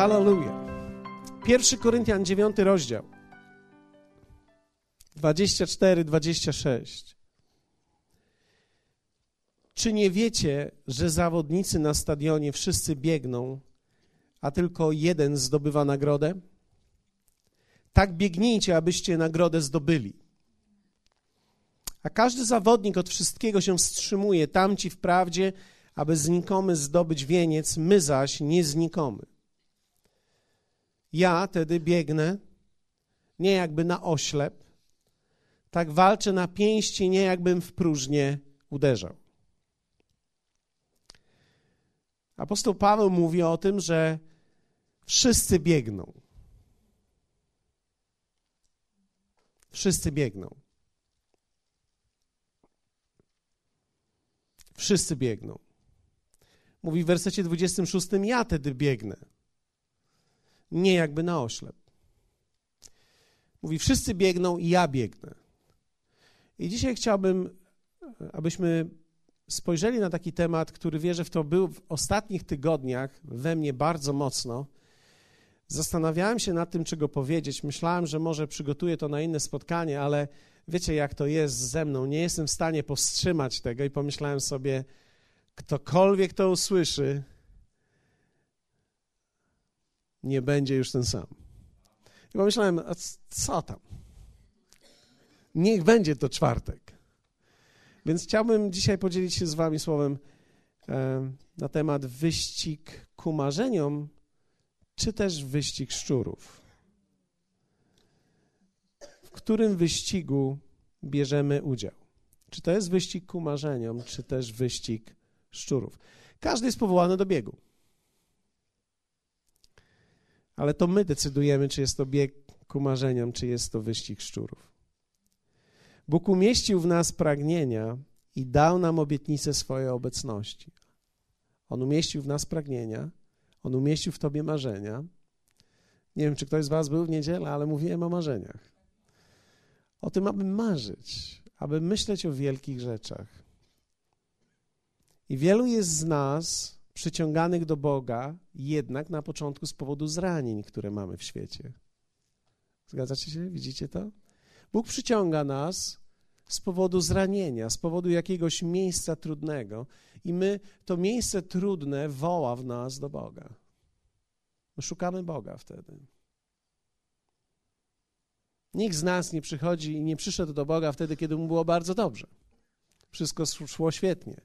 Hallelujah. 1 Koryntian 9 rozdział. 24-26. Czy nie wiecie, że zawodnicy na stadionie wszyscy biegną, a tylko jeden zdobywa nagrodę? Tak biegnijcie, abyście nagrodę zdobyli. A każdy zawodnik od wszystkiego się wstrzymuje, tamci wprawdzie, aby znikomy zdobyć wieniec, my zaś nie znikomy. Ja tedy biegnę, nie jakby na oślep, tak walczę na pięści, nie jakbym w próżnię uderzał. Apostoł Paweł mówi o tym, że wszyscy biegną. Wszyscy biegną. Wszyscy biegną. Mówi w wersecie 26: Ja tedy biegnę. Nie jakby na oślep. Mówi: Wszyscy biegną i ja biegnę. I dzisiaj chciałbym, abyśmy spojrzeli na taki temat, który wierzę w to był w ostatnich tygodniach we mnie bardzo mocno. Zastanawiałem się nad tym, czego powiedzieć. Myślałem, że może przygotuję to na inne spotkanie, ale wiecie, jak to jest ze mną. Nie jestem w stanie powstrzymać tego i pomyślałem sobie, ktokolwiek to usłyszy, nie będzie już ten sam. I pomyślałem, a co tam? Niech będzie to czwartek. Więc chciałbym dzisiaj podzielić się z Wami słowem e, na temat wyścig ku marzeniom, czy też wyścig szczurów. W którym wyścigu bierzemy udział? Czy to jest wyścig ku marzeniom, czy też wyścig szczurów? Każdy jest powołany do biegu. Ale to my decydujemy, czy jest to bieg ku marzeniom, czy jest to wyścig szczurów. Bóg umieścił w nas pragnienia i dał nam obietnicę swojej obecności. On umieścił w nas pragnienia, On umieścił w Tobie marzenia. Nie wiem, czy ktoś z Was był w niedzielę, ale mówiłem o marzeniach. O tym, aby marzyć, aby myśleć o wielkich rzeczach. I wielu jest z nas przyciąganych do Boga, jednak na początku z powodu zranień, które mamy w świecie. Zgadzacie się? Widzicie to? Bóg przyciąga nas z powodu zranienia, z powodu jakiegoś miejsca trudnego, i my to miejsce trudne woła w nas do Boga. My szukamy Boga wtedy. Nikt z nas nie przychodzi i nie przyszedł do Boga wtedy, kiedy mu było bardzo dobrze. Wszystko szło świetnie.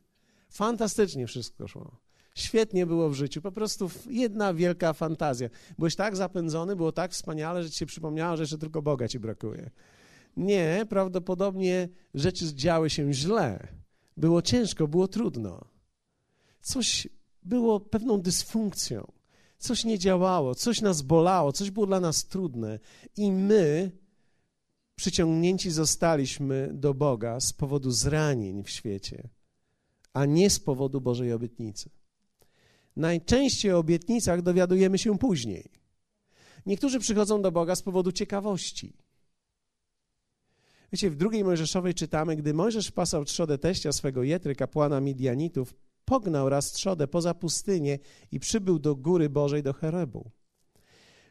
Fantastycznie wszystko szło. Świetnie było w życiu, po prostu jedna wielka fantazja. Byłeś tak zapędzony, było tak wspaniale, że ci się przypomniało, że jeszcze tylko Boga ci brakuje. Nie, prawdopodobnie rzeczy działy się źle. Było ciężko, było trudno. Coś było pewną dysfunkcją. Coś nie działało, coś nas bolało, coś było dla nas trudne. I my przyciągnięci zostaliśmy do Boga z powodu zranień w świecie, a nie z powodu Bożej obietnicy. Najczęściej o obietnicach dowiadujemy się później. Niektórzy przychodzą do Boga z powodu ciekawości. Wiecie, w drugiej Mojżeszowej czytamy, gdy Mojżesz pasał trzodę teścia swego Jetry, kapłana Midianitów, pognał raz trzodę poza pustynię i przybył do góry Bożej, do Herebu.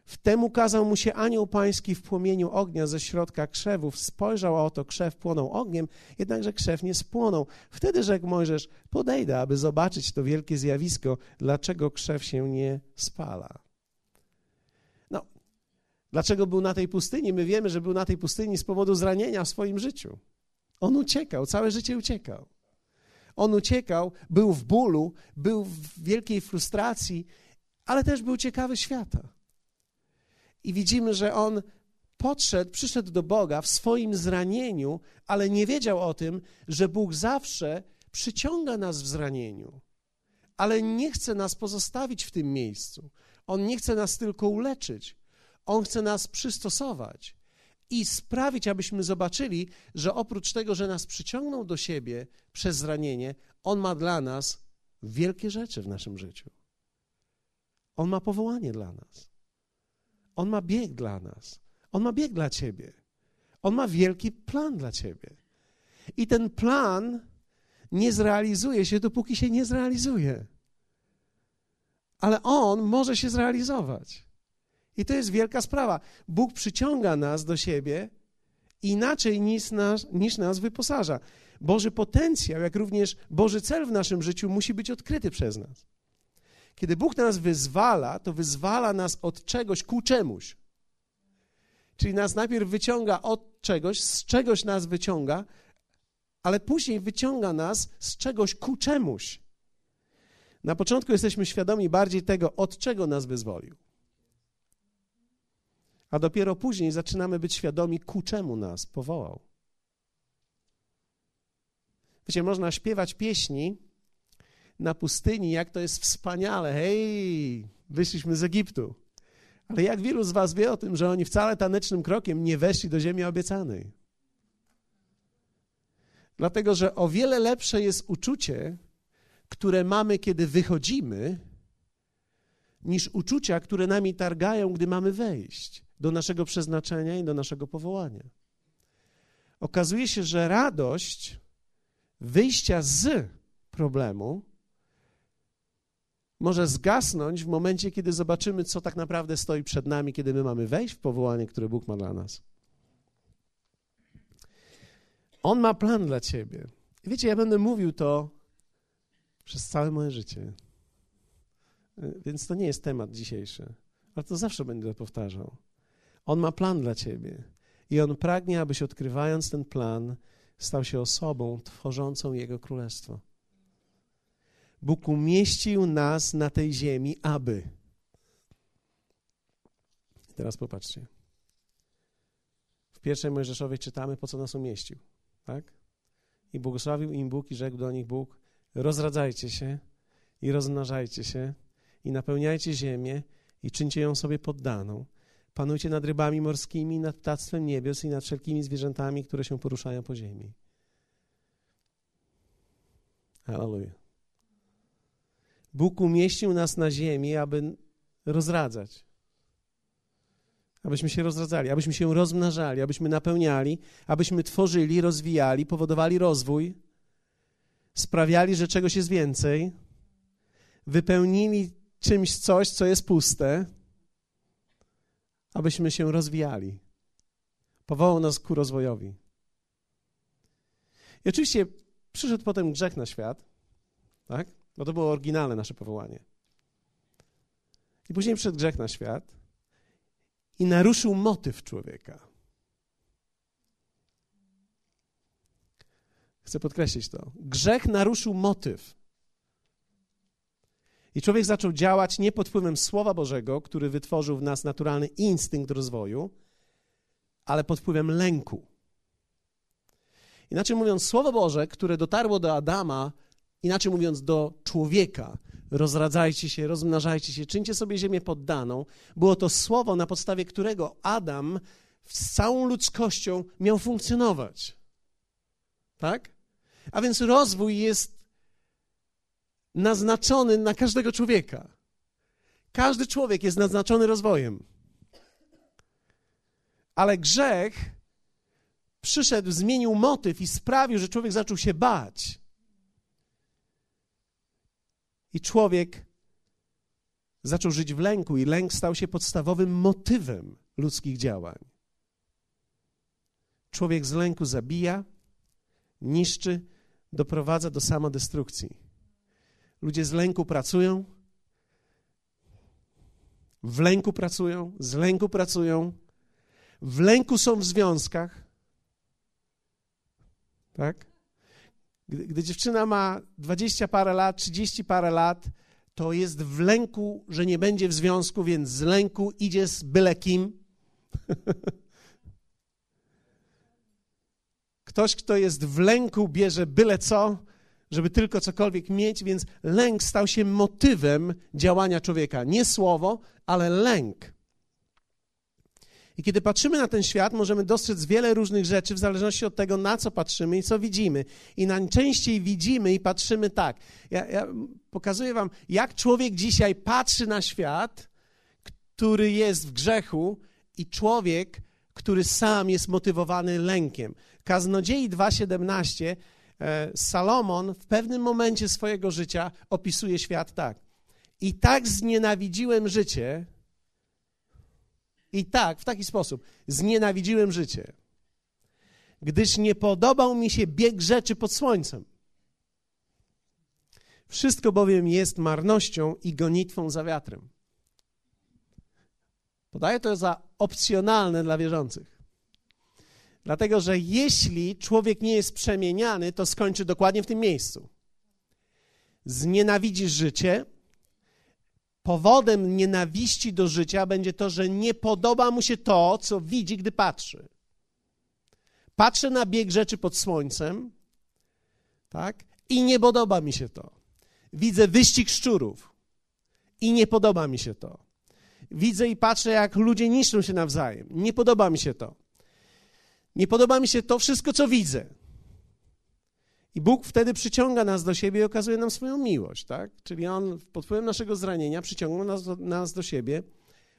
Wtem ukazał mu się anioł pański w płomieniu ognia ze środka krzewów. Spojrzał, a oto krzew płonął ogniem, jednakże krzew nie spłonął. Wtedy rzekł Mojżesz, podejdę, aby zobaczyć to wielkie zjawisko, dlaczego krzew się nie spala. No, dlaczego był na tej pustyni? My wiemy, że był na tej pustyni z powodu zranienia w swoim życiu. On uciekał, całe życie uciekał. On uciekał, był w bólu, był w wielkiej frustracji, ale też był ciekawy świata. I widzimy, że on podszedł, przyszedł do Boga w swoim zranieniu, ale nie wiedział o tym, że Bóg zawsze przyciąga nas w zranieniu, ale nie chce nas pozostawić w tym miejscu. On nie chce nas tylko uleczyć, on chce nas przystosować i sprawić, abyśmy zobaczyli, że oprócz tego, że nas przyciągnął do siebie przez zranienie, on ma dla nas wielkie rzeczy w naszym życiu. On ma powołanie dla nas. On ma bieg dla nas. On ma bieg dla ciebie. On ma wielki plan dla ciebie. I ten plan nie zrealizuje się, dopóki się nie zrealizuje. ale on może się zrealizować. I to jest wielka sprawa. Bóg przyciąga nas do siebie inaczej niż nas, niż nas wyposaża. Boży potencjał, jak również Boży cel w naszym życiu musi być odkryty przez nas. Kiedy Bóg nas wyzwala, to wyzwala nas od czegoś ku czemuś. Czyli nas najpierw wyciąga od czegoś, z czegoś nas wyciąga, ale później wyciąga nas z czegoś ku czemuś. Na początku jesteśmy świadomi bardziej tego, od czego nas wyzwolił. A dopiero później zaczynamy być świadomi, ku czemu nas powołał. Wiecie, można śpiewać pieśni na pustyni, jak to jest wspaniale. Hej, wyszliśmy z Egiptu. Ale jak wielu z was wie o tym, że oni wcale tanecznym krokiem nie weszli do ziemi obiecanej? Dlatego, że o wiele lepsze jest uczucie, które mamy, kiedy wychodzimy, niż uczucia, które nami targają, gdy mamy wejść do naszego przeznaczenia i do naszego powołania. Okazuje się, że radość wyjścia z problemu może zgasnąć w momencie, kiedy zobaczymy, co tak naprawdę stoi przed nami, kiedy my mamy wejść w powołanie, które Bóg ma dla nas. On ma plan dla ciebie. Wiecie, ja będę mówił to przez całe moje życie. Więc to nie jest temat dzisiejszy, ale to zawsze będę powtarzał. On ma plan dla ciebie i on pragnie, abyś odkrywając ten plan, stał się osobą tworzącą Jego królestwo. Bóg umieścił nas na tej ziemi, aby. Teraz popatrzcie. W pierwszej Mojżeszowej czytamy, po co nas umieścił. Tak? I błogosławił im Bóg i rzekł do nich Bóg, rozradzajcie się i rozmnażajcie się i napełniajcie ziemię i czyńcie ją sobie poddaną. Panujcie nad rybami morskimi, nad ptactwem niebios i nad wszelkimi zwierzętami, które się poruszają po ziemi. Hallelujah. Bóg umieścił nas na ziemi, aby rozradzać. Abyśmy się rozradzali, abyśmy się rozmnażali, abyśmy napełniali, abyśmy tworzyli, rozwijali, powodowali rozwój, sprawiali, że czegoś jest więcej, wypełnili czymś coś, co jest puste, abyśmy się rozwijali. Powołał nas ku rozwojowi. I oczywiście przyszedł potem grzech na świat, tak? Bo to było oryginalne nasze powołanie. I później przyszedł grzech na świat i naruszył motyw człowieka. Chcę podkreślić to. Grzech naruszył motyw. I człowiek zaczął działać nie pod wpływem Słowa Bożego, który wytworzył w nas naturalny instynkt rozwoju, ale pod wpływem lęku. Inaczej mówiąc, Słowo Boże, które dotarło do Adama, inaczej mówiąc do człowieka, rozradzajcie się, rozmnażajcie się, czyńcie sobie ziemię poddaną, było to słowo, na podstawie którego Adam z całą ludzkością miał funkcjonować. Tak? A więc rozwój jest naznaczony na każdego człowieka. Każdy człowiek jest naznaczony rozwojem. Ale grzech przyszedł, zmienił motyw i sprawił, że człowiek zaczął się bać. I człowiek zaczął żyć w lęku, i lęk stał się podstawowym motywem ludzkich działań. Człowiek z lęku zabija, niszczy, doprowadza do samodestrukcji. Ludzie z lęku pracują, w lęku pracują, z lęku pracują, w lęku są w związkach. Tak? Gdy, gdy dziewczyna ma 20 parę lat, 30 parę lat, to jest w lęku, że nie będzie w związku, więc z lęku idzie z byle kim. Ktoś, kto jest w lęku, bierze byle co, żeby tylko cokolwiek mieć, więc lęk stał się motywem działania człowieka. Nie słowo, ale lęk. I kiedy patrzymy na ten świat, możemy dostrzec wiele różnych rzeczy w zależności od tego, na co patrzymy i co widzimy. I najczęściej widzimy i patrzymy tak. Ja, ja pokazuję Wam, jak człowiek dzisiaj patrzy na świat, który jest w grzechu, i człowiek, który sam jest motywowany lękiem. Kaznodziei 2,17 e, Salomon w pewnym momencie swojego życia opisuje świat tak. I tak znienawidziłem życie, i tak, w taki sposób, znienawidziłem życie, gdyż nie podobał mi się bieg rzeczy pod słońcem. Wszystko bowiem jest marnością i gonitwą za wiatrem. Podaję to za opcjonalne dla wierzących. Dlatego, że jeśli człowiek nie jest przemieniany, to skończy dokładnie w tym miejscu. Znienawidzisz życie. Powodem nienawiści do życia będzie to, że nie podoba mu się to, co widzi, gdy patrzy. Patrzę na bieg rzeczy pod słońcem, tak? I nie podoba mi się to. Widzę wyścig szczurów i nie podoba mi się to. Widzę i patrzę, jak ludzie niszczą się nawzajem. Nie podoba mi się to. Nie podoba mi się to wszystko, co widzę. I Bóg wtedy przyciąga nas do siebie i okazuje nam swoją miłość, tak? Czyli On pod wpływem naszego zranienia przyciągnął nas do, nas do siebie,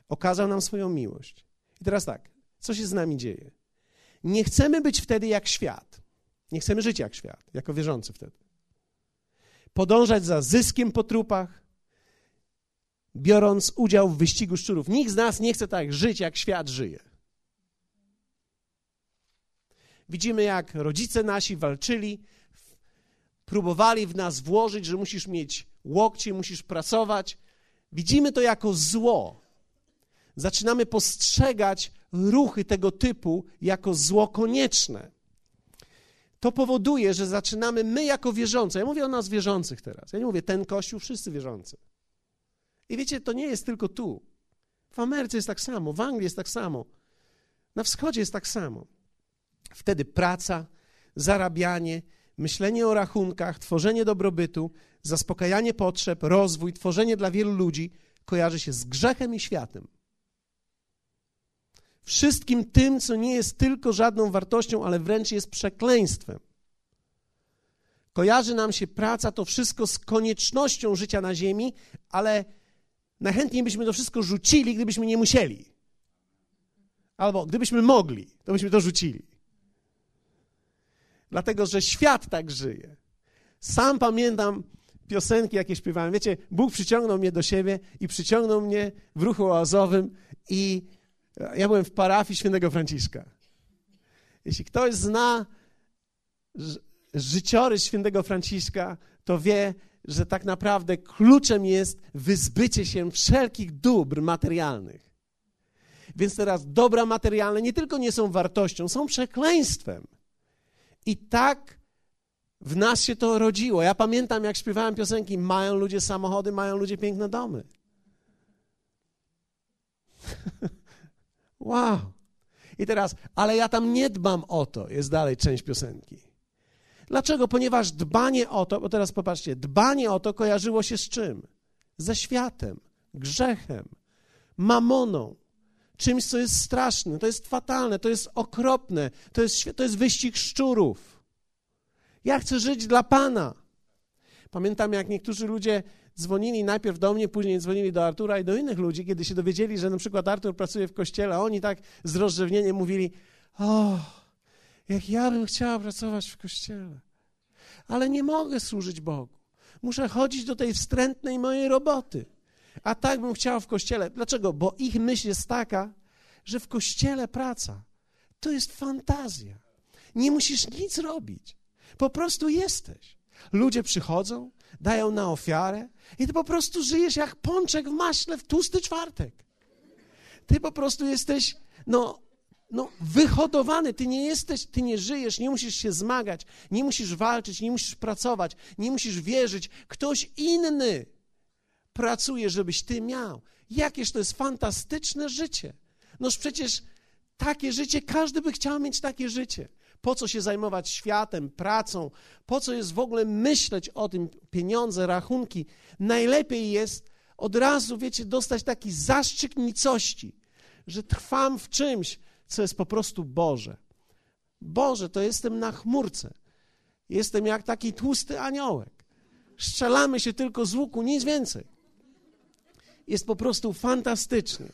okazał nam swoją miłość. I teraz tak, co się z nami dzieje? Nie chcemy być wtedy jak świat. Nie chcemy żyć jak świat, jako wierzący wtedy. Podążać za zyskiem po trupach, biorąc udział w wyścigu szczurów. Nikt z nas nie chce tak żyć, jak świat żyje. Widzimy, jak rodzice nasi walczyli, próbowali w nas włożyć, że musisz mieć łokcie, musisz pracować. Widzimy to jako zło. Zaczynamy postrzegać ruchy tego typu jako zło konieczne. To powoduje, że zaczynamy my jako wierzący, ja mówię o nas wierzących teraz, ja nie mówię ten kościół, wszyscy wierzący. I wiecie, to nie jest tylko tu. W Ameryce jest tak samo, w Anglii jest tak samo, na wschodzie jest tak samo. Wtedy praca, zarabianie, myślenie o rachunkach, tworzenie dobrobytu, zaspokajanie potrzeb, rozwój, tworzenie dla wielu ludzi kojarzy się z grzechem i światem. Wszystkim tym, co nie jest tylko żadną wartością, ale wręcz jest przekleństwem. Kojarzy nam się praca, to wszystko z koniecznością życia na ziemi, ale najchętniej byśmy to wszystko rzucili, gdybyśmy nie musieli. Albo gdybyśmy mogli, to byśmy to rzucili dlatego że świat tak żyje. Sam pamiętam piosenki, jakie śpiewałem. Wiecie, Bóg przyciągnął mnie do siebie i przyciągnął mnie w ruchu oazowym i ja byłem w parafii świętego Franciszka. Jeśli ktoś zna życiorys świętego Franciszka, to wie, że tak naprawdę kluczem jest wyzbycie się wszelkich dóbr materialnych. Więc teraz dobra materialne nie tylko nie są wartością, są przekleństwem. I tak w nas się to rodziło. Ja pamiętam, jak śpiewałem piosenki: Mają ludzie samochody, mają ludzie piękne domy. wow. I teraz, ale ja tam nie dbam o to, jest dalej część piosenki. Dlaczego? Ponieważ dbanie o to, bo teraz popatrzcie, dbanie o to kojarzyło się z czym? Ze światem, grzechem, mamoną, czymś, co jest straszne, to jest fatalne, to jest okropne, to jest, to jest wyścig szczurów. Ja chcę żyć dla Pana. Pamiętam, jak niektórzy ludzie dzwonili najpierw do mnie, później dzwonili do Artura i do innych ludzi, kiedy się dowiedzieli, że na przykład Artur pracuje w kościele, a oni tak z rozrzewnieniem mówili: O, jak ja bym chciała pracować w kościele, ale nie mogę służyć Bogu. Muszę chodzić do tej wstrętnej mojej roboty. A tak bym chciał w kościele. Dlaczego? Bo ich myśl jest taka, że w kościele praca to jest fantazja. Nie musisz nic robić. Po prostu jesteś. Ludzie przychodzą, dają na ofiarę i ty po prostu żyjesz jak pączek w maśle w tłusty czwartek. Ty po prostu jesteś, no, no, wyhodowany. Ty nie jesteś, ty nie żyjesz, nie musisz się zmagać, nie musisz walczyć, nie musisz pracować, nie musisz wierzyć. Ktoś inny pracuje, żebyś ty miał. Jakież to jest fantastyczne życie. Noż przecież takie życie, każdy by chciał mieć takie życie. Po co się zajmować światem, pracą? Po co jest w ogóle myśleć o tym, pieniądze, rachunki? Najlepiej jest od razu, wiecie, dostać taki zaszczyt nicości, że trwam w czymś, co jest po prostu Boże. Boże, to jestem na chmurce. Jestem jak taki tłusty aniołek. Strzelamy się tylko z łuku, nic więcej jest po prostu fantastyczny.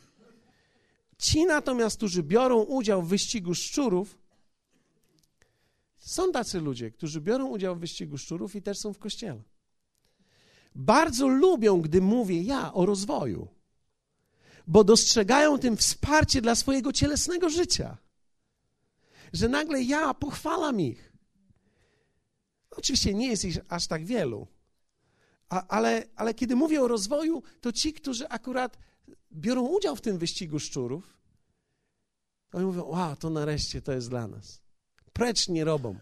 Ci natomiast, którzy biorą udział w wyścigu szczurów, są tacy ludzie, którzy biorą udział w wyścigu szczurów i też są w kościele. bardzo lubią, gdy mówię ja o rozwoju, bo dostrzegają tym wsparcie dla swojego cielesnego życia. Że nagle ja pochwalam ich. Oczywiście nie jest ich aż tak wielu, a, ale, ale kiedy mówię o rozwoju, to ci, którzy akurat biorą udział w tym wyścigu szczurów, oni mówią: Wow, to nareszcie to jest dla nas. Precz nie robią.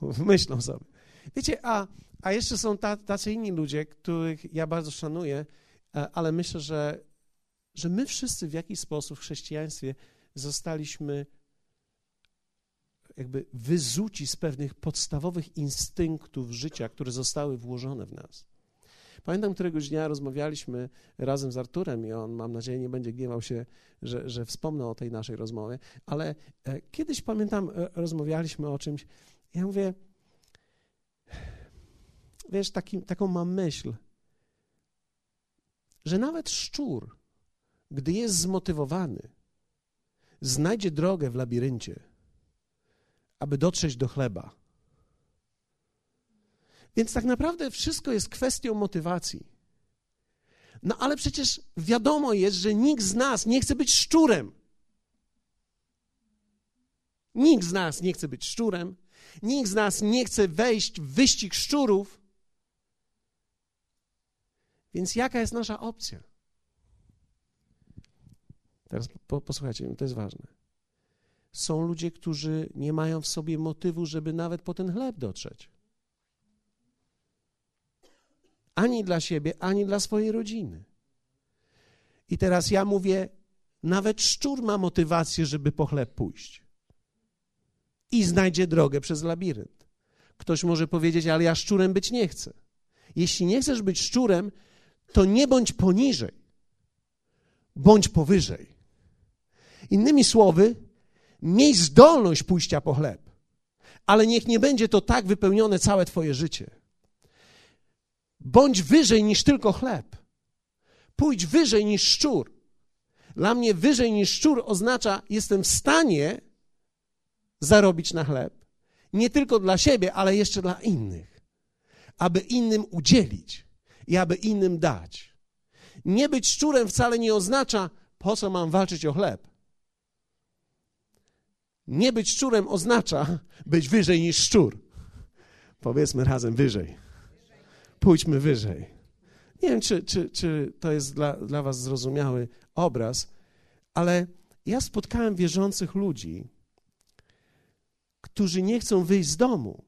Myślą sobie. Wiecie, a, a jeszcze są tacy inni ludzie, których ja bardzo szanuję, e, ale myślę, że, że my wszyscy w jakiś sposób w chrześcijaństwie zostaliśmy jakby wyzuci z pewnych podstawowych instynktów życia, które zostały włożone w nas. Pamiętam, któregoś dnia rozmawialiśmy razem z Arturem i on, mam nadzieję, nie będzie gniewał się, że, że wspomnę o tej naszej rozmowie, ale e, kiedyś, pamiętam, e, rozmawialiśmy o czymś. Ja mówię, wiesz, taki, taką mam myśl, że nawet szczur, gdy jest zmotywowany, znajdzie drogę w labiryncie, aby dotrzeć do chleba. Więc tak naprawdę wszystko jest kwestią motywacji. No ale przecież wiadomo jest, że nikt z nas nie chce być szczurem. Nikt z nas nie chce być szczurem. Nikt z nas nie chce wejść w wyścig szczurów. Więc jaka jest nasza opcja? Teraz po, posłuchajcie, to jest ważne. Są ludzie, którzy nie mają w sobie motywu, żeby nawet po ten chleb dotrzeć ani dla siebie, ani dla swojej rodziny. I teraz ja mówię, nawet szczur ma motywację, żeby po chleb pójść. I znajdzie drogę przez labirynt. Ktoś może powiedzieć, ale ja szczurem być nie chcę. Jeśli nie chcesz być szczurem, to nie bądź poniżej, bądź powyżej. Innymi słowy, miej zdolność pójścia po chleb, ale niech nie będzie to tak wypełnione całe Twoje życie Bądź wyżej niż tylko chleb. Pójdź wyżej niż szczur. Dla mnie wyżej niż szczur oznacza, jestem w stanie zarobić na chleb. Nie tylko dla siebie, ale jeszcze dla innych. Aby innym udzielić i aby innym dać. Nie być szczurem wcale nie oznacza, po co mam walczyć o chleb. Nie być szczurem oznacza być wyżej niż szczur. Powiedzmy razem wyżej pójdźmy wyżej. Nie wiem, czy, czy, czy to jest dla, dla Was zrozumiały obraz, ale ja spotkałem wierzących ludzi, którzy nie chcą wyjść z domu,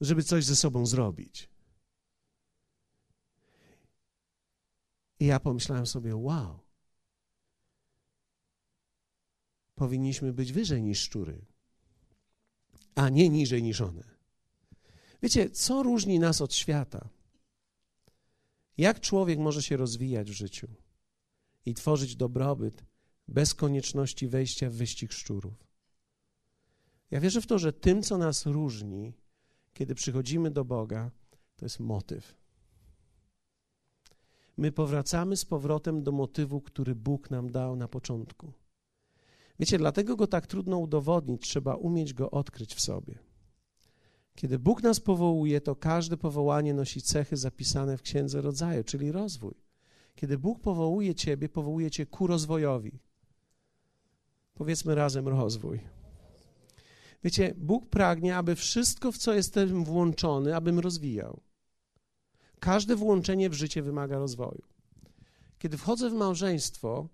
żeby coś ze sobą zrobić. I ja pomyślałem sobie, wow, powinniśmy być wyżej niż szczury, a nie niżej niż one. Wiecie, co różni nas od świata? Jak człowiek może się rozwijać w życiu i tworzyć dobrobyt bez konieczności wejścia w wyścig szczurów? Ja wierzę w to, że tym, co nas różni, kiedy przychodzimy do Boga, to jest motyw. My powracamy z powrotem do motywu, który Bóg nam dał na początku. Wiecie, dlatego go tak trudno udowodnić, trzeba umieć go odkryć w sobie. Kiedy Bóg nas powołuje, to każde powołanie nosi cechy zapisane w Księdze Rodzaju, czyli rozwój. Kiedy Bóg powołuje Ciebie, powołuje Cię ku rozwojowi. Powiedzmy razem rozwój. Wiecie, Bóg pragnie, aby wszystko, w co jestem włączony, abym rozwijał. Każde włączenie w życie wymaga rozwoju. Kiedy wchodzę w małżeństwo,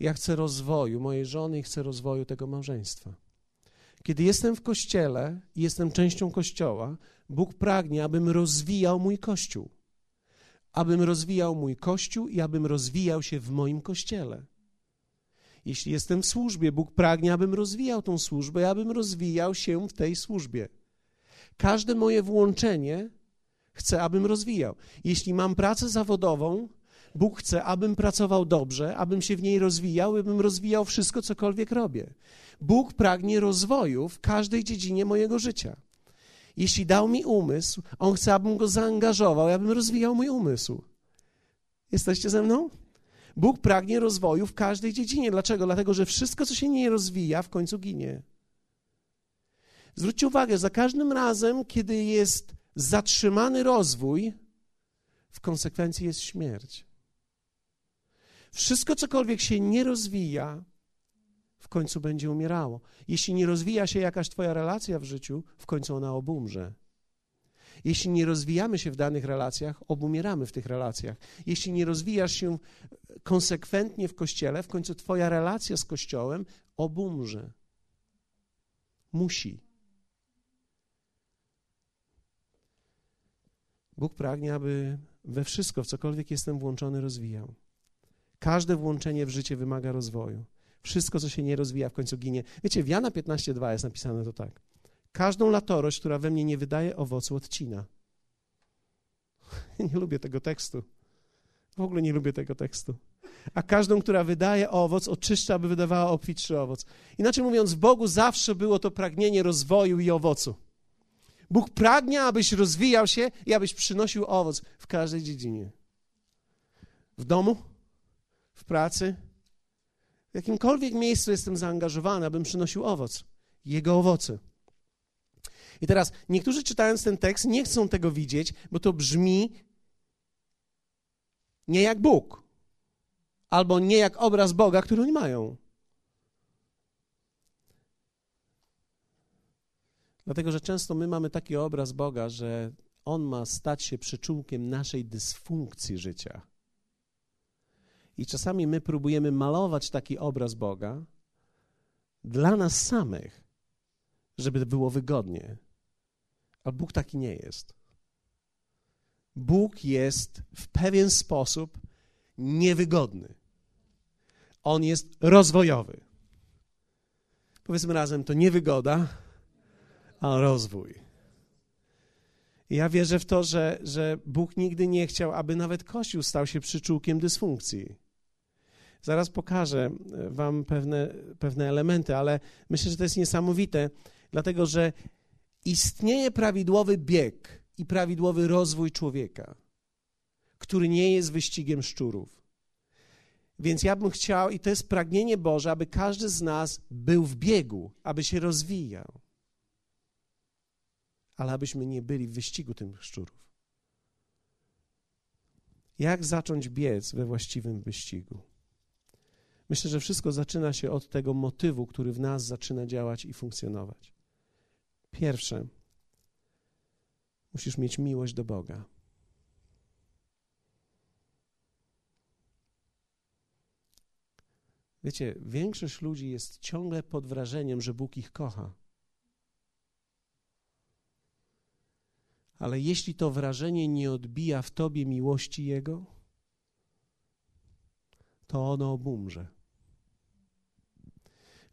ja chcę rozwoju mojej żony i chcę rozwoju tego małżeństwa. Kiedy jestem w kościele i jestem częścią kościoła, Bóg pragnie, abym rozwijał mój kościół. Abym rozwijał mój kościół i abym rozwijał się w moim kościele. Jeśli jestem w służbie, Bóg pragnie, abym rozwijał tą służbę i abym rozwijał się w tej służbie. Każde moje włączenie chce, abym rozwijał. Jeśli mam pracę zawodową, Bóg chce, abym pracował dobrze, abym się w niej rozwijał, abym rozwijał wszystko, cokolwiek robię. Bóg pragnie rozwoju w każdej dziedzinie mojego życia. Jeśli dał mi umysł, On chce, abym go zaangażował, abym rozwijał mój umysł. Jesteście ze mną? Bóg pragnie rozwoju w każdej dziedzinie. Dlaczego? Dlatego, że wszystko, co się nie rozwija, w końcu ginie. Zwróćcie uwagę, za każdym razem, kiedy jest zatrzymany rozwój, w konsekwencji jest śmierć. Wszystko, cokolwiek się nie rozwija, w końcu będzie umierało. Jeśli nie rozwija się jakaś Twoja relacja w życiu, w końcu ona obumrze. Jeśli nie rozwijamy się w danych relacjach, obumieramy w tych relacjach. Jeśli nie rozwijasz się konsekwentnie w kościele, w końcu Twoja relacja z kościołem obumrze. Musi. Bóg pragnie, aby we wszystko, w cokolwiek jestem włączony, rozwijał. Każde włączenie w życie wymaga rozwoju. Wszystko, co się nie rozwija, w końcu ginie. Wiecie, w Jana 15:2 jest napisane to tak. Każdą latorość, która we mnie nie wydaje owocu, odcina. Nie lubię tego tekstu. W ogóle nie lubię tego tekstu. A każdą, która wydaje owoc, oczyszcza, aby wydawała obfitszy owoc. Inaczej mówiąc, w Bogu zawsze było to pragnienie rozwoju i owocu. Bóg pragnie, abyś rozwijał się i abyś przynosił owoc w każdej dziedzinie. W domu, w pracy, w jakimkolwiek miejscu jestem zaangażowany, abym przynosił owoc, Jego owoce. I teraz niektórzy czytając ten tekst nie chcą tego widzieć, bo to brzmi nie jak Bóg, albo nie jak obraz Boga, który oni mają. Dlatego, że często my mamy taki obraz Boga, że On ma stać się przyczółkiem naszej dysfunkcji życia. I czasami my próbujemy malować taki obraz Boga dla nas samych, żeby było wygodnie. A Bóg taki nie jest. Bóg jest w pewien sposób niewygodny. On jest rozwojowy. Powiedzmy razem, to niewygoda, a rozwój. Ja wierzę w to, że, że Bóg nigdy nie chciał, aby nawet Kościół stał się przyczółkiem dysfunkcji. Zaraz pokażę Wam pewne, pewne elementy, ale myślę, że to jest niesamowite, dlatego że istnieje prawidłowy bieg i prawidłowy rozwój człowieka, który nie jest wyścigiem szczurów. Więc ja bym chciał, i to jest pragnienie Boże, aby każdy z nas był w biegu, aby się rozwijał, ale abyśmy nie byli w wyścigu tych szczurów. Jak zacząć biec we właściwym wyścigu? Myślę, że wszystko zaczyna się od tego motywu, który w nas zaczyna działać i funkcjonować. Pierwsze, musisz mieć miłość do Boga. Wiecie, większość ludzi jest ciągle pod wrażeniem, że Bóg ich kocha. Ale jeśli to wrażenie nie odbija w tobie miłości Jego, to ono obumrze.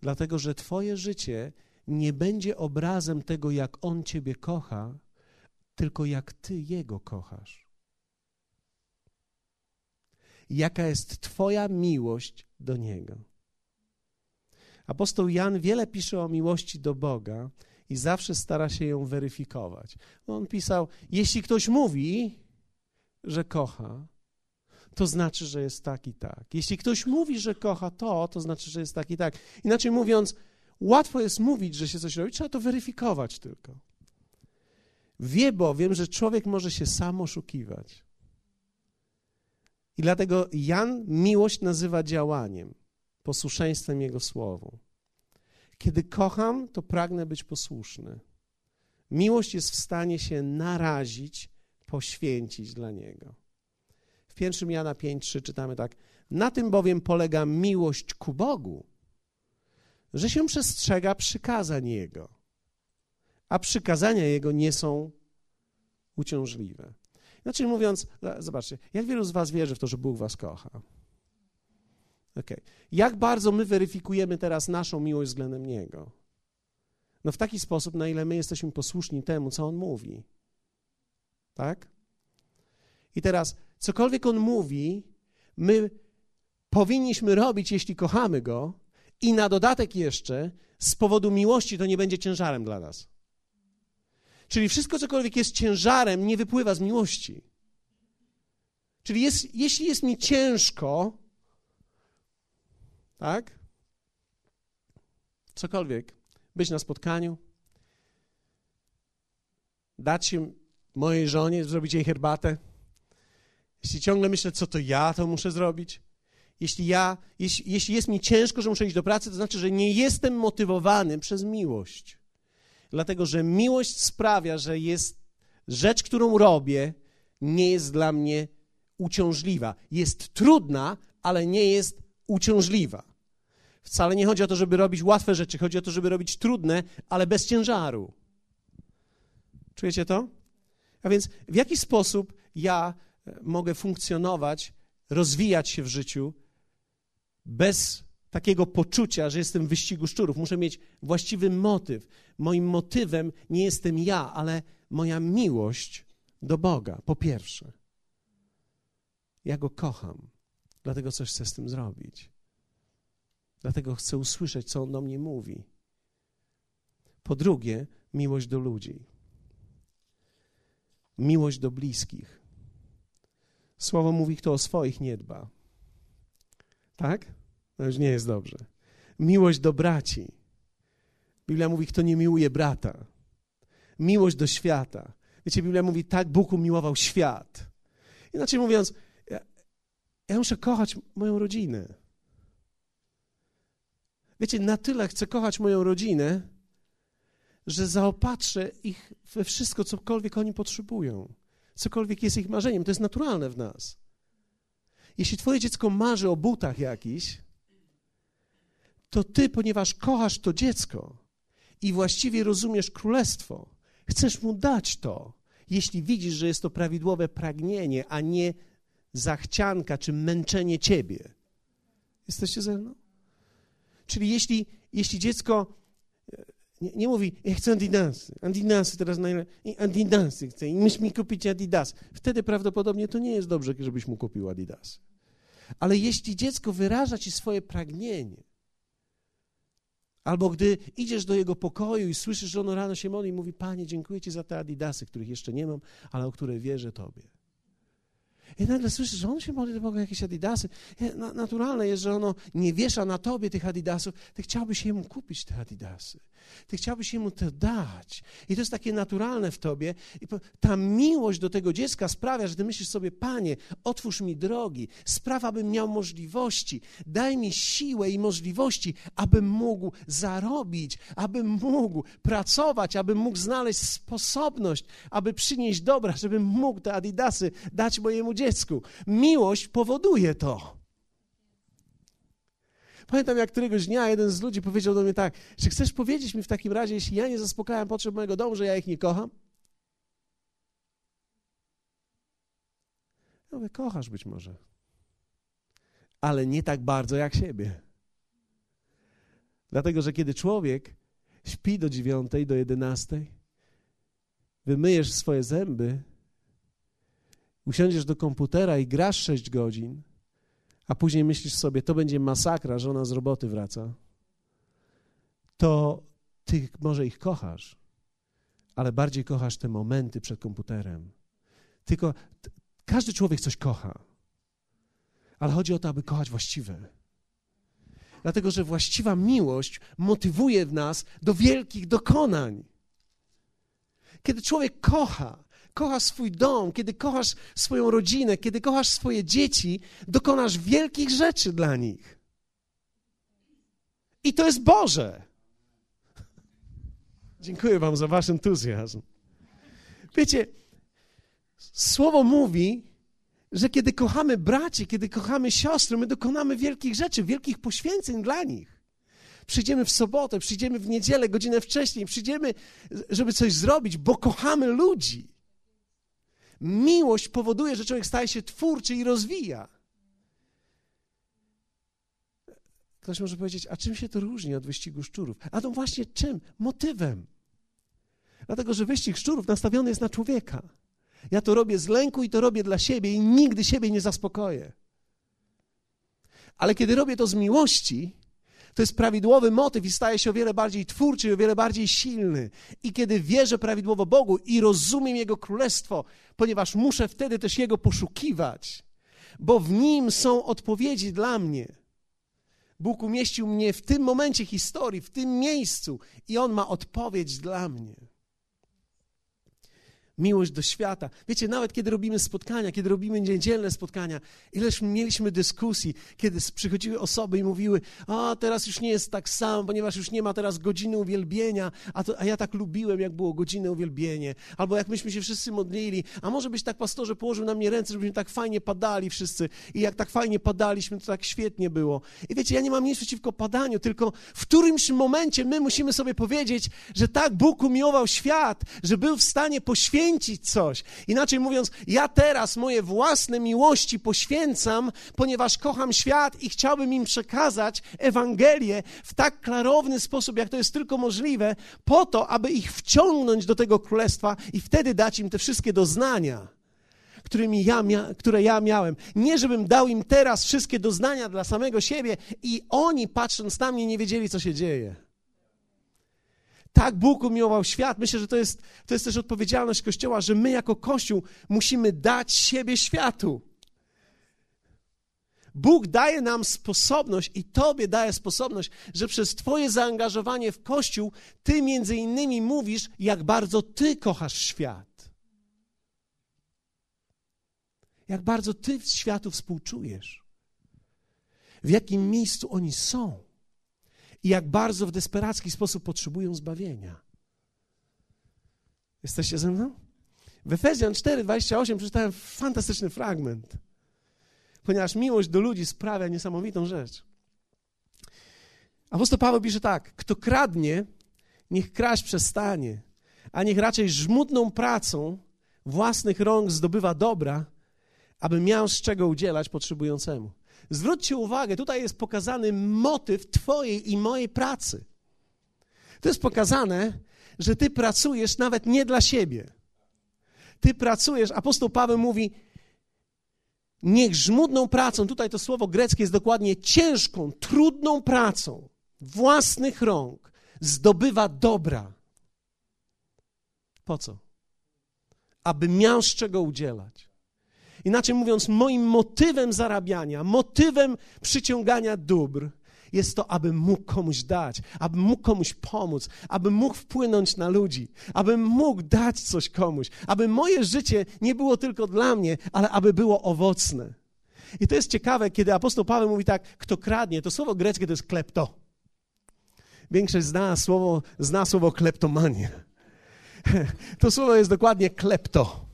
Dlatego, że Twoje życie nie będzie obrazem tego, jak On Ciebie kocha, tylko jak Ty Jego kochasz. Jaka jest Twoja miłość do Niego. Apostoł Jan wiele pisze o miłości do Boga i zawsze stara się ją weryfikować. On pisał: Jeśli ktoś mówi, że kocha, to znaczy, że jest tak i tak. Jeśli ktoś mówi, że kocha to, to znaczy, że jest tak i tak. Inaczej mówiąc, łatwo jest mówić, że się coś robi, trzeba to weryfikować tylko. Wie bowiem, że człowiek może się sam oszukiwać. I dlatego Jan miłość nazywa działaniem, posłuszeństwem Jego słowu. Kiedy kocham, to pragnę być posłuszny. Miłość jest w stanie się narazić, poświęcić dla Niego. W 1 Jana 5:3 czytamy tak: Na tym bowiem polega miłość ku Bogu, że się przestrzega przykazań Jego, a przykazania Jego nie są uciążliwe. Inaczej mówiąc, zobaczcie, jak wielu z Was wierzy w to, że Bóg Was kocha? Okay. Jak bardzo my weryfikujemy teraz naszą miłość względem Niego? No w taki sposób, na ile my jesteśmy posłuszni temu, co On mówi. Tak? I teraz, cokolwiek On mówi, my powinniśmy robić, jeśli kochamy Go, i na dodatek jeszcze z powodu miłości to nie będzie ciężarem dla nas. Czyli wszystko, cokolwiek jest ciężarem, nie wypływa z miłości. Czyli jest, jeśli jest mi ciężko, tak? Cokolwiek, być na spotkaniu, dać się mojej żonie, zrobić jej herbatę, jeśli ciągle myślę, co to ja to muszę zrobić, jeśli ja, jeśli, jeśli jest mi ciężko, że muszę iść do pracy, to znaczy, że nie jestem motywowany przez miłość. Dlatego, że miłość sprawia, że jest rzecz, którą robię, nie jest dla mnie uciążliwa. Jest trudna, ale nie jest uciążliwa. Wcale nie chodzi o to, żeby robić łatwe rzeczy, chodzi o to, żeby robić trudne, ale bez ciężaru. Czujecie to? A więc w jaki sposób ja mogę funkcjonować, rozwijać się w życiu bez takiego poczucia, że jestem w wyścigu szczurów. Muszę mieć właściwy motyw. Moim motywem nie jestem ja, ale moja miłość do Boga, po pierwsze. Ja Go kocham, dlatego coś chcę z tym zrobić. Dlatego chcę usłyszeć, co On do mnie mówi. Po drugie, miłość do ludzi. Miłość do bliskich. Słowo mówi, kto o swoich nie dba. Tak? To już nie jest dobrze. Miłość do braci. Biblia mówi, kto nie miłuje brata. Miłość do świata. Wiecie, Biblia mówi, tak Bóg umiłował świat. Inaczej mówiąc, ja, ja muszę kochać moją rodzinę. Wiecie, na tyle chcę kochać moją rodzinę, że zaopatrzę ich we wszystko, cokolwiek oni potrzebują. Cokolwiek jest ich marzeniem. To jest naturalne w nas. Jeśli twoje dziecko marzy o butach jakiś, to ty, ponieważ kochasz to dziecko i właściwie rozumiesz królestwo, chcesz mu dać to, jeśli widzisz, że jest to prawidłowe pragnienie, a nie zachcianka czy męczenie ciebie. Jesteście ze mną? Czyli jeśli, jeśli dziecko nie, nie, mówi, ja chcę Adidasy, Adidasy teraz najlepiej, Adidasy chcę i myś mi kupić Adidas. Wtedy prawdopodobnie to nie jest dobrze, żebyś mu kupił Adidasy. Ale jeśli dziecko wyraża ci swoje pragnienie, albo gdy idziesz do jego pokoju i słyszysz, że ono rano się modli i mówi, Panie, dziękuję Ci za te adidasy, których jeszcze nie mam, ale o które wierzę Tobie. I nagle słyszysz, że on się modli do Boga jakieś adidasy. Naturalne jest, że ono nie wiesza na tobie tych adidasów. Ty chciałbyś jemu kupić te adidasy. Ty chciałbyś jemu to dać. I to jest takie naturalne w tobie. I ta miłość do tego dziecka sprawia, że ty myślisz sobie, Panie, otwórz mi drogi, spraw, abym miał możliwości, daj mi siłę i możliwości, abym mógł zarobić, abym mógł pracować, abym mógł znaleźć sposobność, aby przynieść dobra, żebym mógł te adidasy dać mojemu dziecku. Miłość powoduje to. Pamiętam, jak któregoś dnia jeden z ludzi powiedział do mnie tak, czy chcesz powiedzieć mi w takim razie, jeśli ja nie zaspokajam potrzeb mojego domu, że ja ich nie kocham? Ja mówię, kochasz być może, ale nie tak bardzo jak siebie. Dlatego, że kiedy człowiek śpi do dziewiątej, do jedenastej, wymyjesz swoje zęby, usiądziesz do komputera i grasz sześć godzin, a później myślisz sobie, to będzie masakra, żona z roboty wraca, to ty może ich kochasz, ale bardziej kochasz te momenty przed komputerem. Tylko każdy człowiek coś kocha, ale chodzi o to, aby kochać właściwe. Dlatego, że właściwa miłość motywuje w nas do wielkich dokonań. Kiedy człowiek kocha, kochasz swój dom, kiedy kochasz swoją rodzinę, kiedy kochasz swoje dzieci, dokonasz wielkich rzeczy dla nich. I to jest Boże. Dziękuję Wam za Wasz entuzjazm. Wiecie, słowo mówi, że kiedy kochamy braci, kiedy kochamy siostry, my dokonamy wielkich rzeczy, wielkich poświęceń dla nich. Przyjdziemy w sobotę, przyjdziemy w niedzielę, godzinę wcześniej, przyjdziemy, żeby coś zrobić, bo kochamy ludzi. Miłość powoduje, że człowiek staje się twórczy i rozwija. Ktoś może powiedzieć, a czym się to różni od wyścigu szczurów? A to właśnie czym? Motywem. Dlatego, że wyścig szczurów nastawiony jest na człowieka. Ja to robię z lęku i to robię dla siebie i nigdy siebie nie zaspokoję. Ale kiedy robię to z miłości, to jest prawidłowy motyw i staje się o wiele bardziej twórczy i o wiele bardziej silny. I kiedy wierzę prawidłowo Bogu i rozumiem Jego królestwo, ponieważ muszę wtedy też Jego poszukiwać, bo w Nim są odpowiedzi dla mnie. Bóg umieścił mnie w tym momencie historii, w tym miejscu i On ma odpowiedź dla mnie. Miłość do świata. Wiecie, nawet kiedy robimy spotkania, kiedy robimy niedzielne spotkania, ileż mieliśmy dyskusji, kiedy przychodziły osoby i mówiły, a teraz już nie jest tak samo, ponieważ już nie ma teraz godziny uwielbienia, a, to, a ja tak lubiłem, jak było godzinne uwielbienie, albo jak myśmy się wszyscy modlili, a może byś tak, pastorze, położył na mnie ręce, żebyśmy tak fajnie padali wszyscy i jak tak fajnie padaliśmy, to tak świetnie było. I wiecie, ja nie mam nic przeciwko padaniu, tylko w którymś momencie my musimy sobie powiedzieć, że tak Bóg umiłował świat, że był w stanie poświęcić poświęcić coś. Inaczej mówiąc, ja teraz moje własne miłości poświęcam, ponieważ kocham świat i chciałbym im przekazać Ewangelię w tak klarowny sposób, jak to jest tylko możliwe, po to, aby ich wciągnąć do tego królestwa i wtedy dać im te wszystkie doznania którymi ja które ja miałem. Nie, żebym dał im teraz wszystkie doznania dla samego siebie i oni, patrząc na mnie, nie wiedzieli, co się dzieje. Tak Bóg umiłował świat. Myślę, że to jest, to jest też odpowiedzialność Kościoła, że my jako Kościół musimy dać siebie światu. Bóg daje nam sposobność i Tobie daje sposobność, że przez Twoje zaangażowanie w Kościół Ty między innymi mówisz, jak bardzo Ty kochasz świat. Jak bardzo Ty światu współczujesz. W jakim miejscu oni są i jak bardzo w desperacki sposób potrzebują zbawienia. Jesteście ze mną? W Efezjan 4:28 przeczytałem fantastyczny fragment, ponieważ miłość do ludzi sprawia niesamowitą rzecz. Apostoł Paweł pisze tak: Kto kradnie, niech kraść przestanie, a niech raczej żmudną pracą własnych rąk zdobywa dobra, aby miał z czego udzielać potrzebującemu. Zwróćcie uwagę, tutaj jest pokazany motyw Twojej i mojej pracy. To jest pokazane, że Ty pracujesz nawet nie dla siebie. Ty pracujesz, apostoł Paweł mówi, niech żmudną pracą, tutaj to słowo greckie jest dokładnie ciężką, trudną pracą własnych rąk zdobywa dobra. Po co? Aby miał z czego udzielać. Inaczej mówiąc, moim motywem zarabiania, motywem przyciągania dóbr jest to, aby mógł komuś dać, aby mógł komuś pomóc, aby mógł wpłynąć na ludzi, aby mógł dać coś komuś, aby moje życie nie było tylko dla mnie, ale aby było owocne. I to jest ciekawe, kiedy apostoł Paweł mówi tak, kto kradnie, to słowo greckie to jest klepto. Większość zna słowo, zna słowo kleptomanie. To słowo jest dokładnie klepto.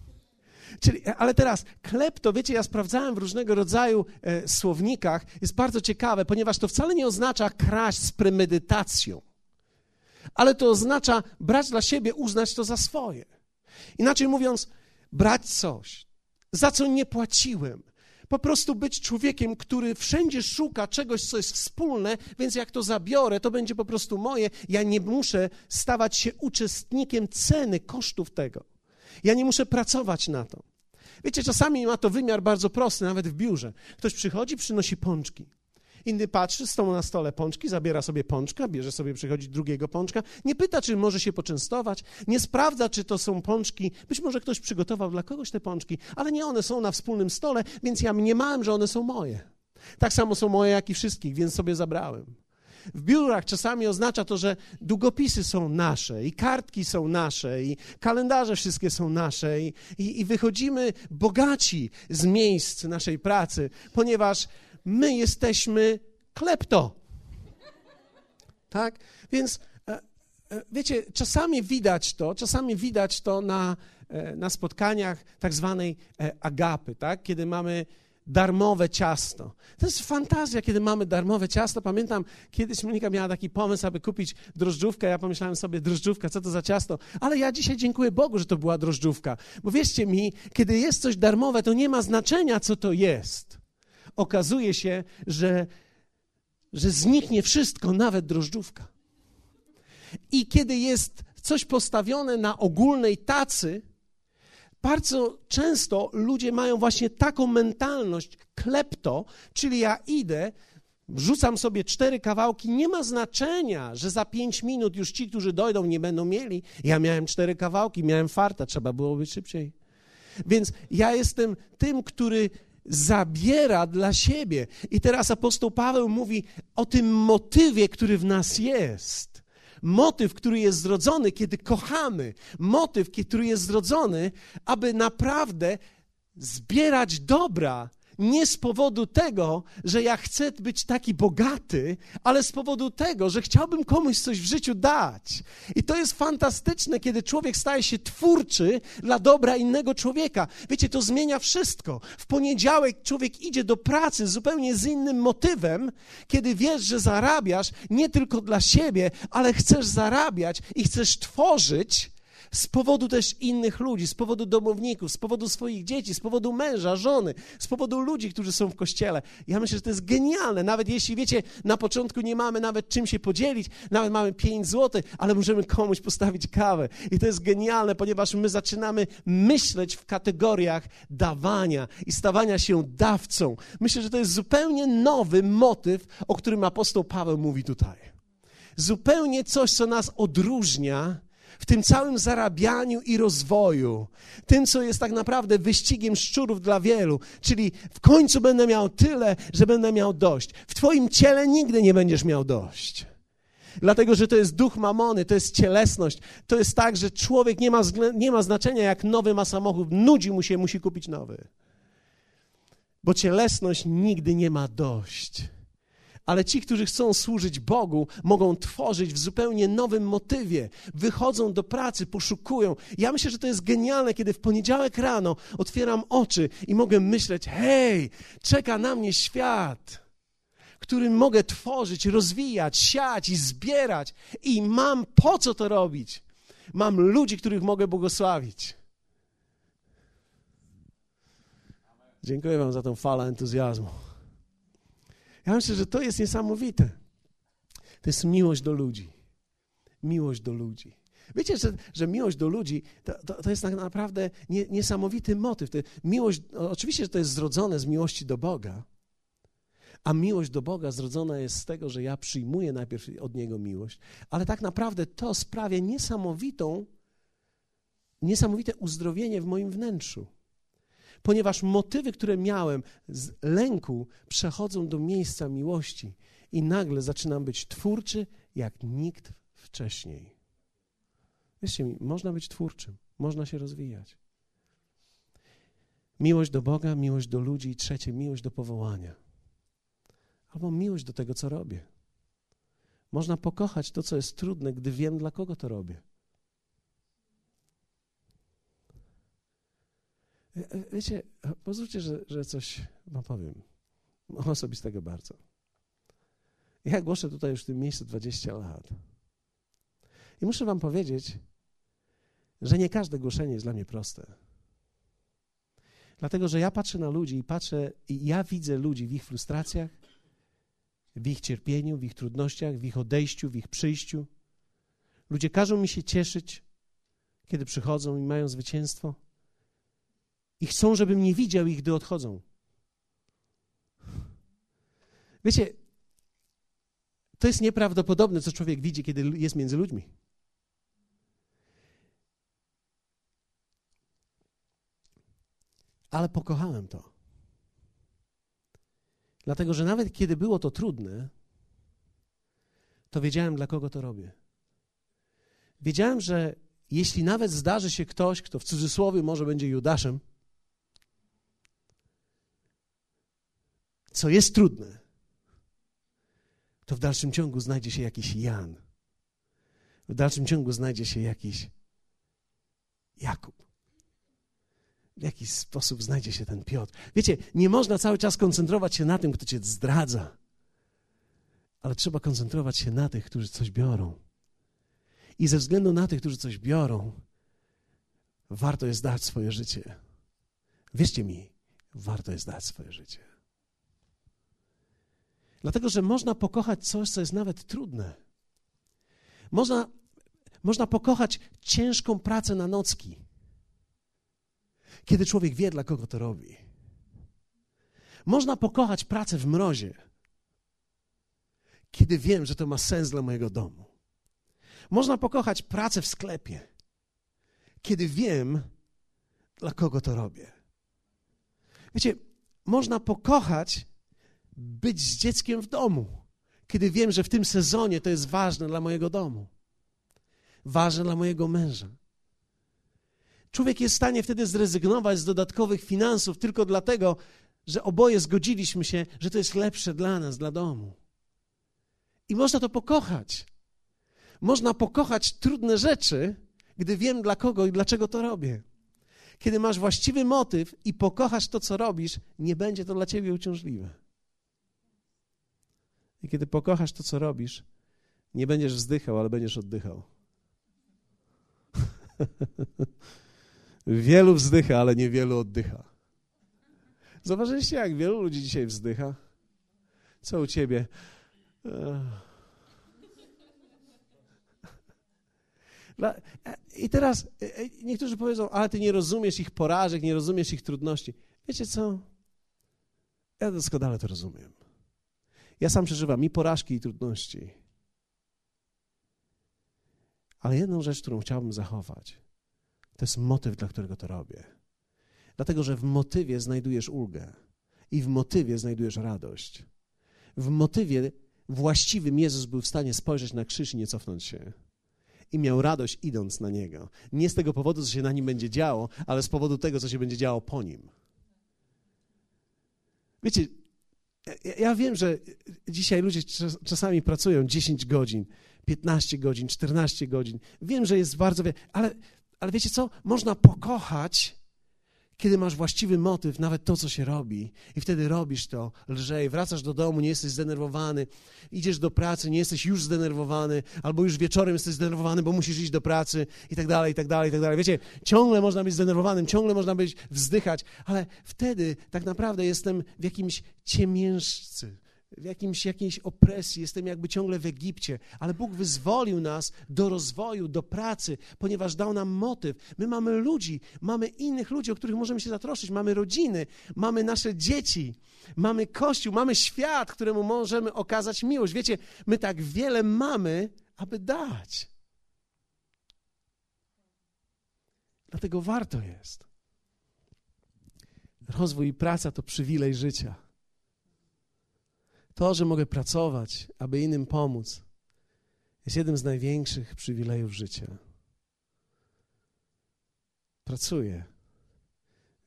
Czyli, ale teraz, klepto, wiecie, ja sprawdzałem w różnego rodzaju e, słownikach, jest bardzo ciekawe, ponieważ to wcale nie oznacza kraść z premedytacją, ale to oznacza brać dla siebie, uznać to za swoje. Inaczej mówiąc, brać coś, za co nie płaciłem. Po prostu być człowiekiem, który wszędzie szuka czegoś, co jest wspólne, więc jak to zabiorę, to będzie po prostu moje. Ja nie muszę stawać się uczestnikiem ceny, kosztów tego. Ja nie muszę pracować na to. Wiecie, czasami ma to wymiar bardzo prosty, nawet w biurze. Ktoś przychodzi, przynosi pączki. Inny patrzy, stoją na stole pączki, zabiera sobie pączka, bierze sobie, przychodzi drugiego pączka. Nie pyta, czy może się poczęstować, nie sprawdza, czy to są pączki. Być może ktoś przygotował dla kogoś te pączki, ale nie one są na wspólnym stole, więc ja mniemałem, że one są moje. Tak samo są moje, jak i wszystkich, więc sobie zabrałem. W biurach czasami oznacza to, że długopisy są nasze i kartki są nasze i kalendarze wszystkie są nasze i, i, i wychodzimy bogaci z miejsc naszej pracy, ponieważ my jesteśmy klepto. Tak? Więc e, e, wiecie, czasami widać to, czasami widać to na, e, na spotkaniach tak zwanej agapy, tak? kiedy mamy darmowe ciasto. To jest fantazja, kiedy mamy darmowe ciasto. Pamiętam, kiedyś Monika miała taki pomysł, aby kupić drożdżówkę. Ja pomyślałem sobie, drożdżówka, co to za ciasto? Ale ja dzisiaj dziękuję Bogu, że to była drożdżówka. Bo wierzcie mi, kiedy jest coś darmowe, to nie ma znaczenia, co to jest. Okazuje się, że, że zniknie wszystko, nawet drożdżówka. I kiedy jest coś postawione na ogólnej tacy, bardzo często ludzie mają właśnie taką mentalność klepto, czyli ja idę, wrzucam sobie cztery kawałki, nie ma znaczenia, że za pięć minut już ci, którzy dojdą, nie będą mieli. Ja miałem cztery kawałki, miałem farta, trzeba było być szybciej. Więc ja jestem tym, który zabiera dla siebie. I teraz apostoł Paweł mówi o tym motywie, który w nas jest. Motyw, który jest zrodzony, kiedy kochamy. Motyw, który jest zrodzony, aby naprawdę zbierać dobra, nie z powodu tego, że ja chcę być taki bogaty, ale z powodu tego, że chciałbym komuś coś w życiu dać. I to jest fantastyczne, kiedy człowiek staje się twórczy dla dobra innego człowieka. Wiecie, to zmienia wszystko. W poniedziałek człowiek idzie do pracy zupełnie z innym motywem, kiedy wiesz, że zarabiasz nie tylko dla siebie, ale chcesz zarabiać i chcesz tworzyć z powodu też innych ludzi, z powodu domowników, z powodu swoich dzieci, z powodu męża, żony, z powodu ludzi, którzy są w kościele. Ja myślę, że to jest genialne. Nawet jeśli, wiecie, na początku nie mamy nawet czym się podzielić, nawet mamy 5 zł, ale możemy komuś postawić kawę. I to jest genialne, ponieważ my zaczynamy myśleć w kategoriach dawania i stawania się dawcą. Myślę, że to jest zupełnie nowy motyw, o którym apostoł Paweł mówi tutaj. Zupełnie coś, co nas odróżnia w tym całym zarabianiu i rozwoju, tym, co jest tak naprawdę wyścigiem szczurów dla wielu, czyli w końcu będę miał tyle, że będę miał dość. W Twoim ciele nigdy nie będziesz miał dość. Dlatego, że to jest duch mamony, to jest cielesność. To jest tak, że człowiek nie ma, nie ma znaczenia, jak nowy ma samochód, nudzi mu się, musi kupić nowy. Bo cielesność nigdy nie ma dość ale ci, którzy chcą służyć Bogu, mogą tworzyć w zupełnie nowym motywie. Wychodzą do pracy, poszukują. Ja myślę, że to jest genialne, kiedy w poniedziałek rano otwieram oczy i mogę myśleć: hej, czeka na mnie świat, którym mogę tworzyć, rozwijać, siać i zbierać. I mam po co to robić. Mam ludzi, których mogę błogosławić. Dziękuję Wam za tą falę entuzjazmu. Ja myślę, że to jest niesamowite. To jest miłość do ludzi. Miłość do ludzi. Wiecie, że, że miłość do ludzi to, to, to jest tak naprawdę nie, niesamowity motyw. To miłość, oczywiście, że to jest zrodzone z miłości do Boga, a miłość do Boga zrodzona jest z tego, że ja przyjmuję najpierw od Niego miłość, ale tak naprawdę to sprawia niesamowitą, niesamowite uzdrowienie w moim wnętrzu ponieważ motywy, które miałem z lęku, przechodzą do miejsca miłości i nagle zaczynam być twórczy jak nikt wcześniej. Wierzcie mi, można być twórczym, można się rozwijać. Miłość do Boga, miłość do ludzi i trzecie, miłość do powołania. Albo miłość do tego, co robię. Można pokochać to, co jest trudne, gdy wiem, dla kogo to robię. E, e, wiecie, pozwólcie, że, że coś wam powiem. Osobistego bardzo. Ja głoszę tutaj już w tym miejscu 20 lat. I muszę wam powiedzieć, że nie każde głoszenie jest dla mnie proste. Dlatego, że ja patrzę na ludzi i patrzę, i ja widzę ludzi w ich frustracjach, w ich cierpieniu, w ich trudnościach, w ich odejściu, w ich przyjściu. Ludzie każą mi się cieszyć, kiedy przychodzą i mają zwycięstwo i chcą, żebym nie widział ich, gdy odchodzą. Wiecie, to jest nieprawdopodobne, co człowiek widzi, kiedy jest między ludźmi. Ale pokochałem to. Dlatego, że nawet kiedy było to trudne, to wiedziałem, dla kogo to robię. Wiedziałem, że jeśli nawet zdarzy się ktoś, kto w cudzysłowie może będzie Judaszem, co jest trudne, to w dalszym ciągu znajdzie się jakiś Jan. W dalszym ciągu znajdzie się jakiś Jakub. W jakiś sposób znajdzie się ten Piotr. Wiecie, nie można cały czas koncentrować się na tym, kto cię zdradza, ale trzeba koncentrować się na tych, którzy coś biorą. I ze względu na tych, którzy coś biorą, warto jest dać swoje życie. Wierzcie mi, warto jest dać swoje życie. Dlatego, że można pokochać coś, co jest nawet trudne. Można, można pokochać ciężką pracę na nocki, kiedy człowiek wie, dla kogo to robi. Można pokochać pracę w mrozie, kiedy wiem, że to ma sens dla mojego domu. Można pokochać pracę w sklepie, kiedy wiem, dla kogo to robię. Wiecie, można pokochać być z dzieckiem w domu, kiedy wiem, że w tym sezonie to jest ważne dla mojego domu. ważne dla mojego męża. Człowiek jest w stanie wtedy zrezygnować z dodatkowych finansów tylko dlatego, że oboje zgodziliśmy się, że to jest lepsze dla nas, dla domu. I można to pokochać. Można pokochać trudne rzeczy, gdy wiem dla kogo i dlaczego to robię. Kiedy masz właściwy motyw i pokochasz to, co robisz, nie będzie to dla ciebie uciążliwe. I kiedy pokochasz to, co robisz, nie będziesz wzdychał, ale będziesz oddychał. wielu wzdycha, ale niewielu oddycha. Zauważyliście, jak wielu ludzi dzisiaj wzdycha? Co u ciebie? I teraz e, e, niektórzy powiedzą, ale ty nie rozumiesz ich porażek, nie rozumiesz ich trudności. Wiecie co? Ja doskonale to rozumiem. Ja sam przeżywam i porażki, i trudności. Ale jedną rzecz, którą chciałbym zachować, to jest motyw, dla którego to robię. Dlatego, że w motywie znajdujesz ulgę i w motywie znajdujesz radość. W motywie właściwym Jezus był w stanie spojrzeć na krzyż i nie cofnąć się. I miał radość idąc na niego. Nie z tego powodu, co się na nim będzie działo, ale z powodu tego, co się będzie działo po nim. Wiecie, ja wiem, że dzisiaj ludzie czasami pracują 10 godzin, 15 godzin, 14 godzin. Wiem, że jest bardzo wiele, ale, ale wiecie co? Można pokochać kiedy masz właściwy motyw, nawet to, co się robi, i wtedy robisz to lżej, wracasz do domu, nie jesteś zdenerwowany, idziesz do pracy, nie jesteś już zdenerwowany, albo już wieczorem jesteś zdenerwowany, bo musisz iść do pracy, i tak dalej, i tak dalej, i tak dalej. Wiecie, ciągle można być zdenerwowanym, ciągle można być wzdychać, ale wtedy tak naprawdę jestem w jakimś ciemiężcy, w jakimś, jakiejś opresji, jestem jakby ciągle w Egipcie, ale Bóg wyzwolił nas do rozwoju, do pracy, ponieważ dał nam motyw. My mamy ludzi, mamy innych ludzi, o których możemy się zatroszczyć, mamy rodziny, mamy nasze dzieci, mamy Kościół, mamy świat, któremu możemy okazać miłość. Wiecie, my tak wiele mamy, aby dać. Dlatego warto jest. Rozwój i praca to przywilej życia. To, że mogę pracować, aby innym pomóc, jest jednym z największych przywilejów życia. Pracuję,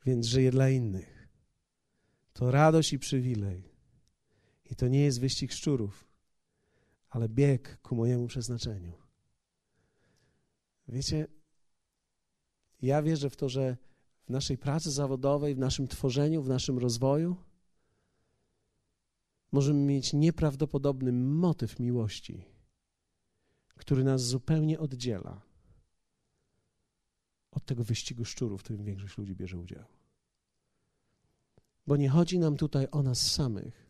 więc żyję dla innych. To radość i przywilej. I to nie jest wyścig szczurów, ale bieg ku mojemu przeznaczeniu. Wiecie, ja wierzę w to, że w naszej pracy zawodowej, w naszym tworzeniu, w naszym rozwoju, możemy mieć nieprawdopodobny motyw miłości, który nas zupełnie oddziela od tego wyścigu szczurów, w którym większość ludzi bierze udział. Bo nie chodzi nam tutaj o nas samych,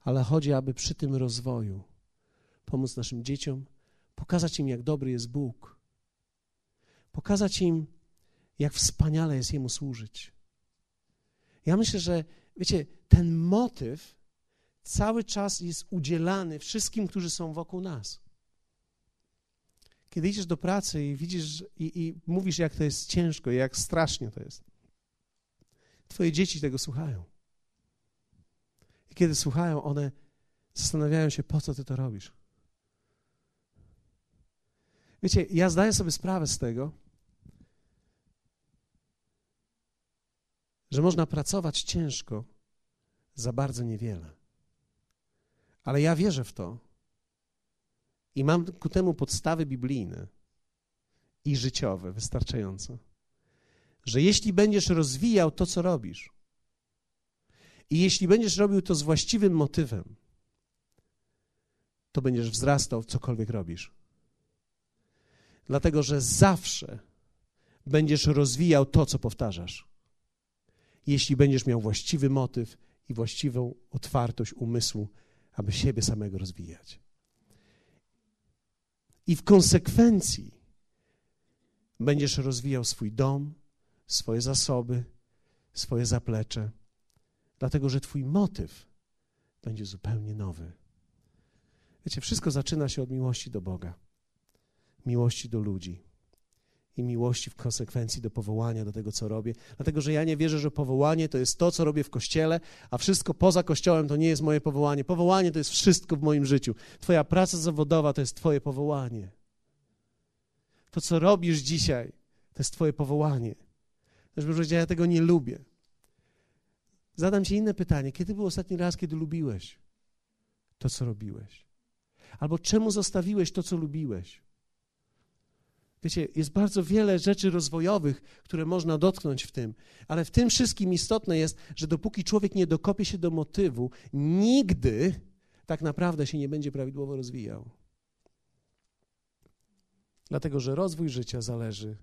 ale chodzi, aby przy tym rozwoju pomóc naszym dzieciom, pokazać im, jak dobry jest Bóg, pokazać im, jak wspaniale jest Jemu służyć. Ja myślę, że wiecie, ten motyw cały czas jest udzielany wszystkim, którzy są wokół nas. Kiedy idziesz do pracy i widzisz i, i mówisz, jak to jest ciężko jak strasznie to jest, Twoje dzieci tego słuchają. I kiedy słuchają, one zastanawiają się, po co Ty to robisz. Wiecie, ja zdaję sobie sprawę z tego, że można pracować ciężko za bardzo niewiele. Ale ja wierzę w to i mam ku temu podstawy biblijne i życiowe wystarczająco, że jeśli będziesz rozwijał to, co robisz, i jeśli będziesz robił to z właściwym motywem, to będziesz wzrastał w cokolwiek robisz. Dlatego, że zawsze będziesz rozwijał to, co powtarzasz. Jeśli będziesz miał właściwy motyw i właściwą otwartość umysłu aby siebie samego rozwijać. I w konsekwencji będziesz rozwijał swój dom, swoje zasoby, swoje zaplecze, dlatego że Twój motyw będzie zupełnie nowy. Wiecie, wszystko zaczyna się od miłości do Boga, miłości do ludzi i miłości w konsekwencji do powołania, do tego, co robię. Dlatego, że ja nie wierzę, że powołanie to jest to, co robię w kościele, a wszystko poza kościołem to nie jest moje powołanie. Powołanie to jest wszystko w moim życiu. Twoja praca zawodowa to jest Twoje powołanie. To, co robisz dzisiaj, to jest Twoje powołanie. Też bym powiedział, ja tego nie lubię. Zadam Ci inne pytanie. Kiedy był ostatni raz, kiedy lubiłeś to, co robiłeś? Albo czemu zostawiłeś to, co lubiłeś? Wiecie, jest bardzo wiele rzeczy rozwojowych, które można dotknąć w tym, ale w tym wszystkim istotne jest, że dopóki człowiek nie dokopie się do motywu, nigdy tak naprawdę się nie będzie prawidłowo rozwijał. Dlatego, że rozwój życia zależy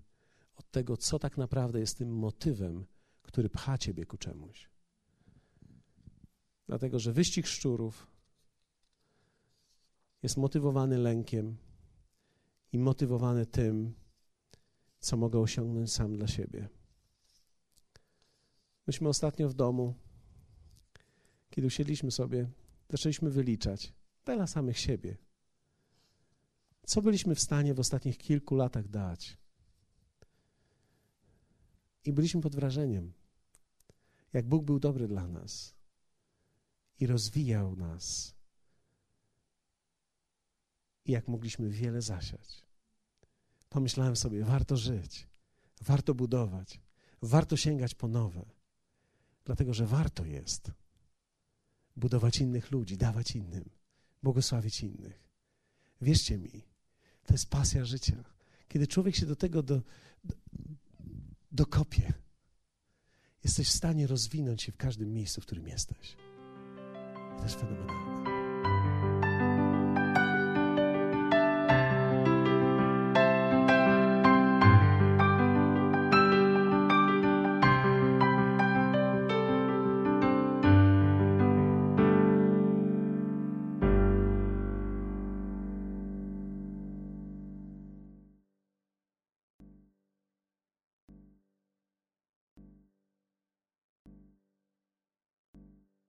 od tego, co tak naprawdę jest tym motywem, który pcha ciebie ku czemuś. Dlatego, że wyścig szczurów jest motywowany lękiem i motywowany tym, co mogę osiągnąć sam dla siebie. Myśmy ostatnio w domu, kiedy usiedliśmy sobie, zaczęliśmy wyliczać dla samych siebie. Co byliśmy w stanie w ostatnich kilku latach dać? I byliśmy pod wrażeniem, jak Bóg był dobry dla nas i rozwijał nas, i jak mogliśmy wiele zasiać. Pomyślałem sobie, warto żyć, warto budować, warto sięgać po nowe, dlatego że warto jest budować innych ludzi, dawać innym, błogosławić innych. Wierzcie mi, to jest pasja życia. Kiedy człowiek się do tego do, do, dokopie, jesteś w stanie rozwinąć się w każdym miejscu, w którym jesteś. To jest fenomenalne.